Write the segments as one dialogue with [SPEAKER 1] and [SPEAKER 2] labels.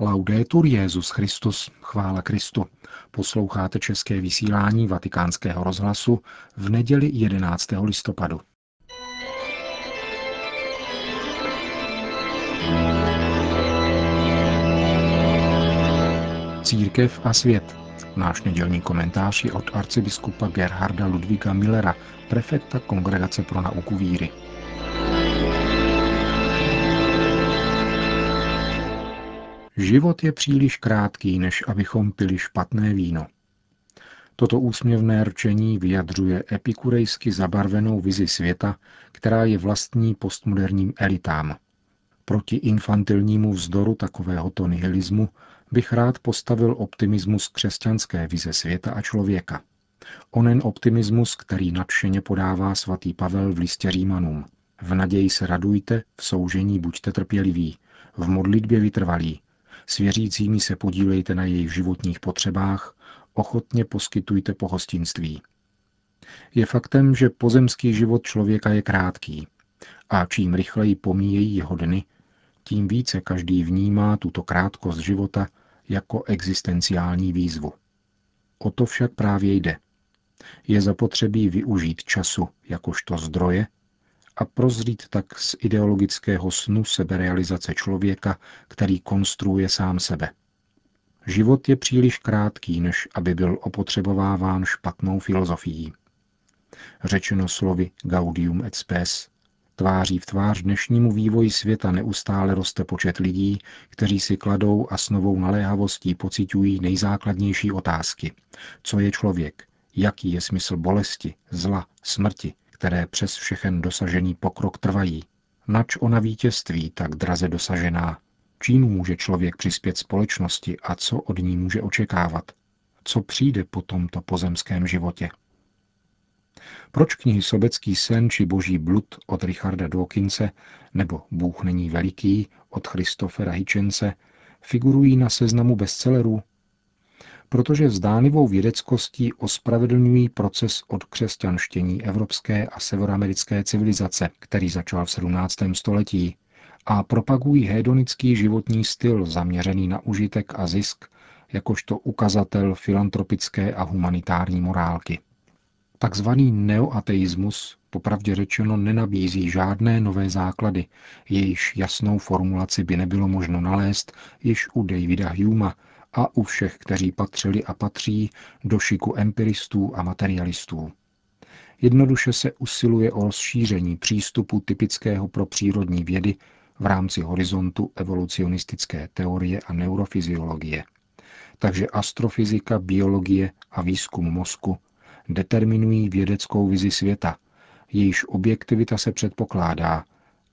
[SPEAKER 1] Laudetur Jezus Christus, chvála Kristu. Posloucháte české vysílání Vatikánského rozhlasu v neděli 11. listopadu. Církev a svět. Náš nedělní komentář je od arcibiskupa Gerharda Ludvíka Millera, prefekta Kongregace pro nauku víry. Život je příliš krátký, než abychom pili špatné víno. Toto úsměvné rčení vyjadřuje epikurejsky zabarvenou vizi světa, která je vlastní postmoderním elitám. Proti infantilnímu vzdoru takovéhoto nihilismu bych rád postavil optimismus křesťanské vize světa a člověka. Onen optimismus, který nadšeně podává svatý Pavel v listě Římanům. V naději se radujte, v soužení buďte trpěliví, v modlitbě vytrvalí, s věřícími se podílejte na jejich životních potřebách, ochotně poskytujte pohostinství. Je faktem, že pozemský život člověka je krátký a čím rychleji pomíjejí jeho dny, tím více každý vnímá tuto krátkost života jako existenciální výzvu. O to však právě jde. Je zapotřebí využít času jakožto zdroje, a prozřít tak z ideologického snu seberealizace člověka, který konstruuje sám sebe. Život je příliš krátký, než aby byl opotřebováván špatnou filozofií. Řečeno slovy Gaudium et spes, tváří v tvář dnešnímu vývoji světa neustále roste počet lidí, kteří si kladou a s novou naléhavostí pocitují nejzákladnější otázky. Co je člověk? Jaký je smysl bolesti, zla, smrti, které přes všechen dosažený pokrok trvají. Nač ona vítězství tak draze dosažená? Čím může člověk přispět společnosti a co od ní může očekávat? Co přijde po tomto pozemském životě? Proč knihy Sobecký sen či Boží blud od Richarda Dawkinse nebo Bůh není veliký od Christofera Hitchence figurují na seznamu bestsellerů? Protože zdánlivou vědeckostí ospravedlňují proces odkřesťanštění evropské a severoamerické civilizace, který začal v 17. století, a propagují hedonický životní styl zaměřený na užitek a zisk, jakožto ukazatel filantropické a humanitární morálky. Takzvaný neoateismus popravdě řečeno nenabízí žádné nové základy, jejichž jasnou formulaci by nebylo možno nalézt již u Davida Huma a u všech, kteří patřili a patří do šiku empiristů a materialistů. Jednoduše se usiluje o rozšíření přístupu typického pro přírodní vědy v rámci horizontu evolucionistické teorie a neurofyziologie. Takže astrofyzika, biologie a výzkum mozku determinují vědeckou vizi světa, jejíž objektivita se předpokládá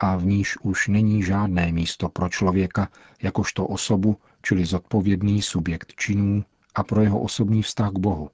[SPEAKER 1] a v níž už není žádné místo pro člověka jakožto osobu, čili zodpovědný subjekt činů a pro jeho osobní vztah k Bohu.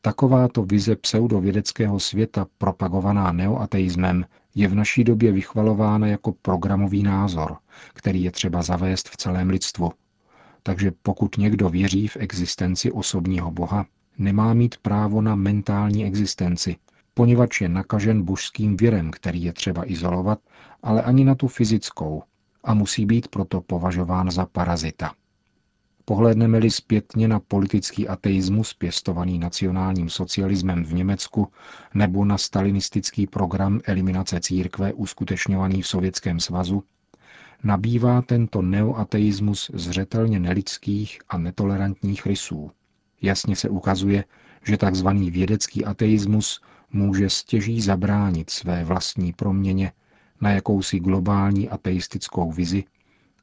[SPEAKER 1] Takováto vize pseudovědeckého světa propagovaná neoateismem je v naší době vychvalována jako programový názor, který je třeba zavést v celém lidstvu. Takže pokud někdo věří v existenci osobního Boha, nemá mít právo na mentální existenci, poněvadž je nakažen božským věrem, který je třeba izolovat, ale ani na tu fyzickou a musí být proto považován za parazita. Pohledneme-li zpětně na politický ateismus pěstovaný nacionálním socialismem v Německu nebo na stalinistický program eliminace církve uskutečňovaný v Sovětském svazu, nabývá tento neoateismus zřetelně nelidských a netolerantních rysů. Jasně se ukazuje, že tzv. vědecký ateismus může stěží zabránit své vlastní proměně na jakousi globální ateistickou vizi,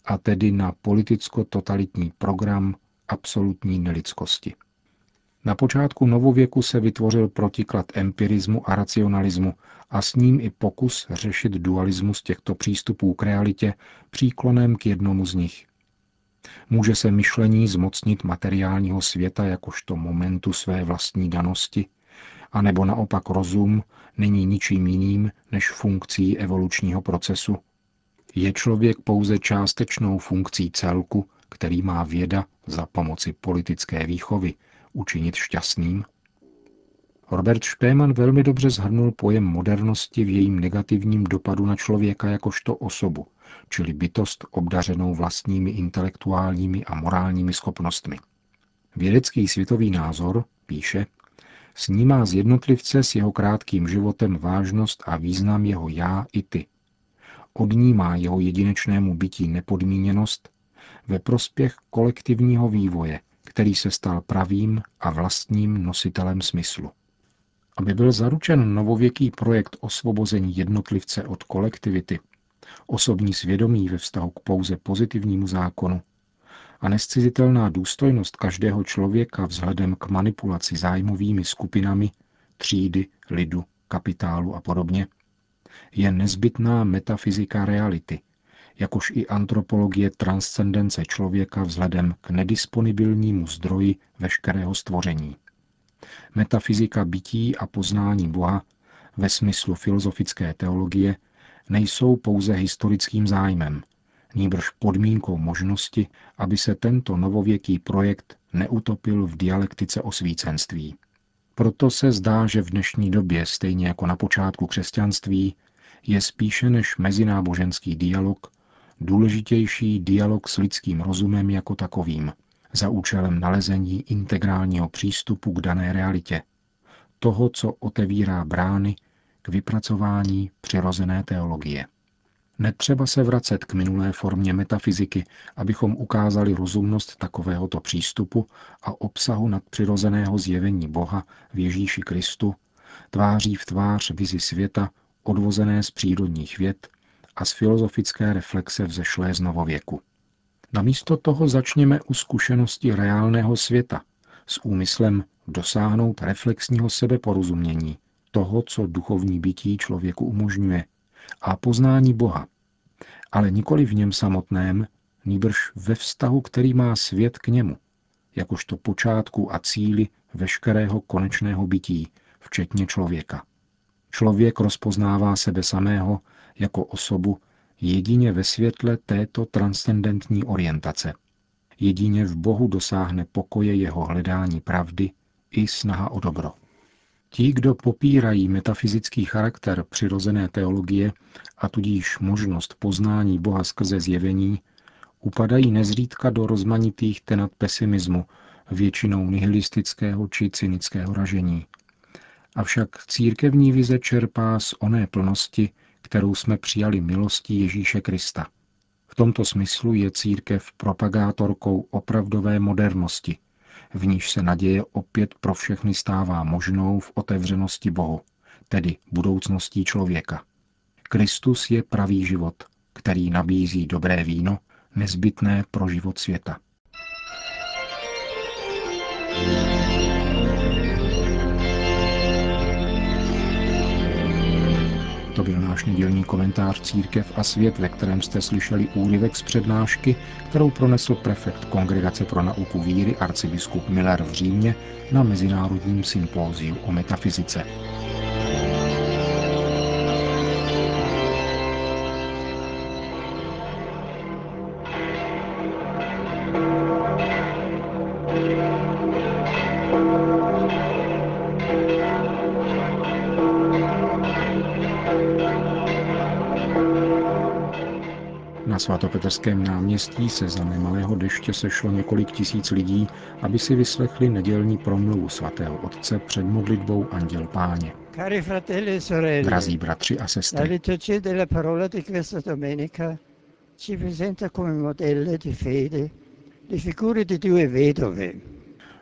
[SPEAKER 1] a tedy na politicko-totalitní program absolutní nelidskosti. Na počátku novověku se vytvořil protiklad empirismu a racionalismu a s ním i pokus řešit dualismus těchto přístupů k realitě příklonem k jednomu z nich. Může se myšlení zmocnit materiálního světa jakožto momentu své vlastní danosti, anebo naopak rozum není ničím jiným než funkcí evolučního procesu, je člověk pouze částečnou funkcí celku, který má věda za pomoci politické výchovy učinit šťastným? Robert Špéman velmi dobře zhrnul pojem modernosti v jejím negativním dopadu na člověka jakožto osobu, čili bytost obdařenou vlastními intelektuálními a morálními schopnostmi. Vědecký světový názor, píše, snímá z jednotlivce s jeho krátkým životem vážnost a význam jeho já i ty. Odnímá jeho jedinečnému bytí nepodmíněnost ve prospěch kolektivního vývoje, který se stal pravým a vlastním nositelem smyslu. Aby byl zaručen novověký projekt osvobození jednotlivce od kolektivity, osobní svědomí ve vztahu k pouze pozitivnímu zákonu a nescizitelná důstojnost každého člověka vzhledem k manipulaci zájmovými skupinami, třídy, lidu, kapitálu a podobně, je nezbytná metafyzika reality, jakož i antropologie transcendence člověka vzhledem k nedisponibilnímu zdroji veškerého stvoření. Metafyzika bytí a poznání Boha ve smyslu filozofické teologie nejsou pouze historickým zájmem, nýbrž podmínkou možnosti, aby se tento novověký projekt neutopil v dialektice osvícenství. Proto se zdá, že v dnešní době, stejně jako na počátku křesťanství, je spíše než mezináboženský dialog důležitější dialog s lidským rozumem jako takovým, za účelem nalezení integrálního přístupu k dané realitě, toho, co otevírá brány k vypracování přirozené teologie. Netřeba se vracet k minulé formě metafyziky, abychom ukázali rozumnost takovéhoto přístupu a obsahu nadpřirozeného zjevení Boha v Ježíši Kristu, tváří v tvář vizi světa, odvozené z přírodních věd a z filozofické reflexe vzešlé z novověku. Namísto toho začněme u zkušenosti reálného světa s úmyslem dosáhnout reflexního sebeporozumění, toho, co duchovní bytí člověku umožňuje, a poznání Boha, ale nikoli v něm samotném, nýbrž ve vztahu, který má svět k němu, jakožto počátku a cíli veškerého konečného bytí, včetně člověka. Člověk rozpoznává sebe samého jako osobu jedině ve světle této transcendentní orientace. Jedině v Bohu dosáhne pokoje jeho hledání pravdy i snaha o dobro. Ti, kdo popírají metafyzický charakter přirozené teologie a tudíž možnost poznání Boha skrze zjevení, upadají nezřídka do rozmanitých tenat pesimismu, většinou nihilistického či cynického ražení. Avšak církevní vize čerpá z oné plnosti, kterou jsme přijali milostí Ježíše Krista. V tomto smyslu je církev propagátorkou opravdové modernosti, v níž se naděje opět pro všechny stává možnou v otevřenosti Bohu, tedy budoucností člověka. Kristus je pravý život, který nabízí dobré víno, nezbytné pro život světa. To byl náš nedělní komentář Církev a svět, ve kterém jste slyšeli úryvek z přednášky, kterou pronesl prefekt Kongregace pro nauku víry arcibiskup Miller v Římě na Mezinárodním sympóziu o metafyzice. Svatopetrském náměstí se za nemalého deště sešlo několik tisíc lidí, aby si vyslechli nedělní promluvu svatého otce před modlitbou Anděl Páně. E Drazí bratři a sestry, ci presenta come modelle di fede le figure di due vedove,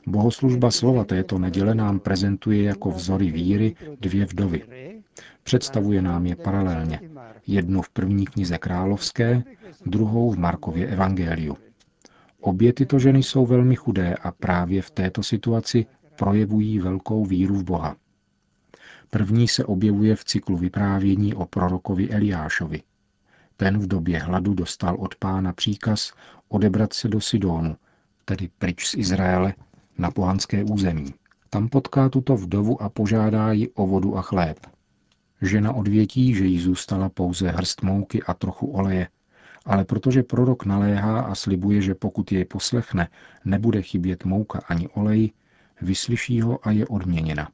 [SPEAKER 1] Bohoslužba slova této neděle nám prezentuje jako vzory víry dvě vdovy. Představuje nám je paralelně. Jednu v první knize královské, druhou v Markově evangeliu. Obě tyto ženy jsou velmi chudé a právě v této situaci projevují velkou víru v Boha. První se objevuje v cyklu vyprávění o prorokovi Eliášovi. Ten v době hladu dostal od pána příkaz odebrat se do Sidónu, tedy pryč z Izraele, na pohanské území. Tam potká tuto vdovu a požádá ji o vodu a chléb. Žena odvětí, že jí zůstala pouze hrst mouky a trochu oleje, ale protože prorok naléhá a slibuje, že pokud jej poslechne, nebude chybět mouka ani olej, vyslyší ho a je odměněna.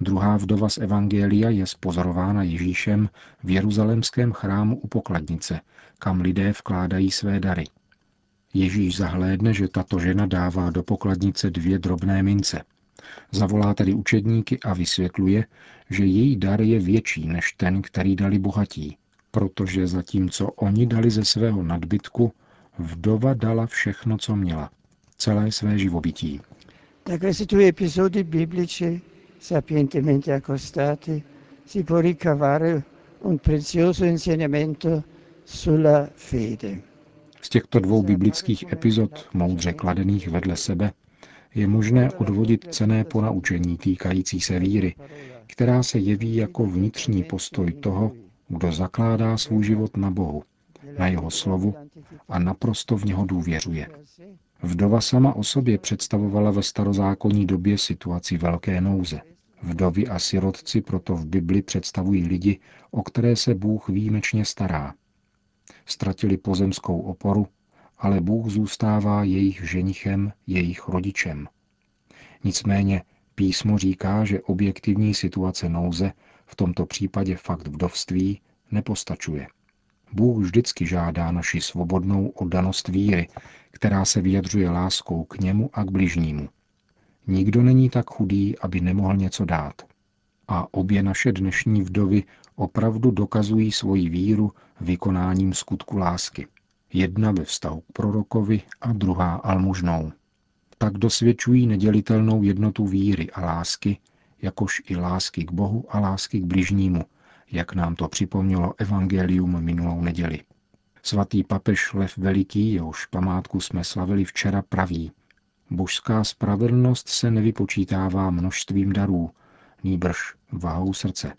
[SPEAKER 1] Druhá vdova z Evangelia je spozorována Ježíšem v jeruzalémském chrámu u pokladnice, kam lidé vkládají své dary. Ježíš zahlédne, že tato žena dává do pokladnice dvě drobné mince. Zavolá tedy učedníky a vysvětluje, že její dar je větší než ten, který dali bohatí, protože zatímco oni dali ze svého nadbytku, vdova dala všechno, co měla, celé své živobytí.
[SPEAKER 2] Da questi due episodi biblici sapientemente accostati si può ricavare un prezioso insegnamento sulla fede.
[SPEAKER 1] Z těchto dvou biblických epizod, moudře kladených vedle sebe, je možné odvodit cené ponaučení týkající se víry, která se jeví jako vnitřní postoj toho, kdo zakládá svůj život na Bohu, na jeho slovu a naprosto v něho důvěřuje. Vdova sama o sobě představovala ve starozákonní době situaci velké nouze. Vdovy a sirotci proto v Bibli představují lidi, o které se Bůh výjimečně stará. Ztratili pozemskou oporu, ale Bůh zůstává jejich ženichem, jejich rodičem. Nicméně písmo říká, že objektivní situace nouze, v tomto případě fakt vdovství, nepostačuje. Bůh vždycky žádá naši svobodnou oddanost víry, která se vyjadřuje láskou k němu a k bližnímu. Nikdo není tak chudý, aby nemohl něco dát. A obě naše dnešní vdovy opravdu dokazují svoji víru vykonáním skutku lásky. Jedna ve vztahu k prorokovi a druhá almužnou. Tak dosvědčují nedělitelnou jednotu víry a lásky, jakož i lásky k Bohu a lásky k bližnímu, jak nám to připomnělo Evangelium minulou neděli. Svatý papež Lev Veliký, jehož památku jsme slavili včera, praví, božská spravedlnost se nevypočítává množstvím darů, nýbrž vahou srdce.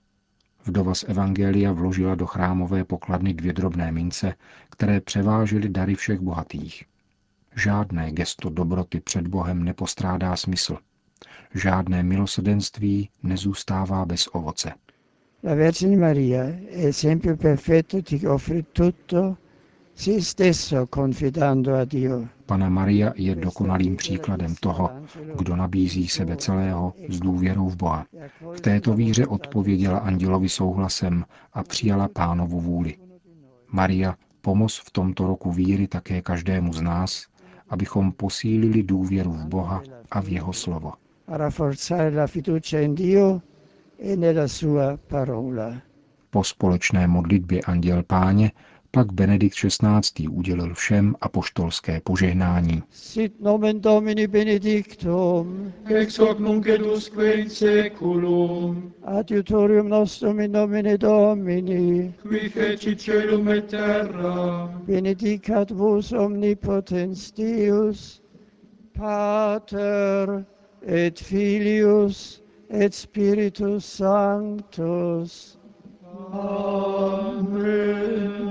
[SPEAKER 1] Vdova z Evangelia vložila do chrámové pokladny dvě drobné mince, které převážily dary všech bohatých. Žádné gesto dobroty před Bohem nepostrádá smysl. Žádné milosedenství nezůstává bez ovoce.
[SPEAKER 2] La Vergine Maria è esempio perfetto di offre tutto
[SPEAKER 1] Pana Maria je dokonalým příkladem toho, kdo nabízí sebe celého s důvěrou v Boha. V této víře odpověděla andělovi souhlasem a přijala pánovu vůli. Maria, pomoz v tomto roku víry také každému z nás, abychom posílili důvěru v Boha a v jeho slovo.
[SPEAKER 2] A rafforzare la fiducia in Dio e nella sua parola.
[SPEAKER 1] Po společné modlitbě Anděl Páně pak Benedikt XVI. udělil všem apoštolské požehnání.
[SPEAKER 2] Sit nomen Domini benedictum,
[SPEAKER 3] ex hoc nunc et usque in seculum,
[SPEAKER 2] adiutorium nostrum in nomine Domini,
[SPEAKER 3] qui fecit celum et terra,
[SPEAKER 2] benedicat vos omnipotens Deus, Pater et Filius et Spiritus Sanctus.
[SPEAKER 3] Amen.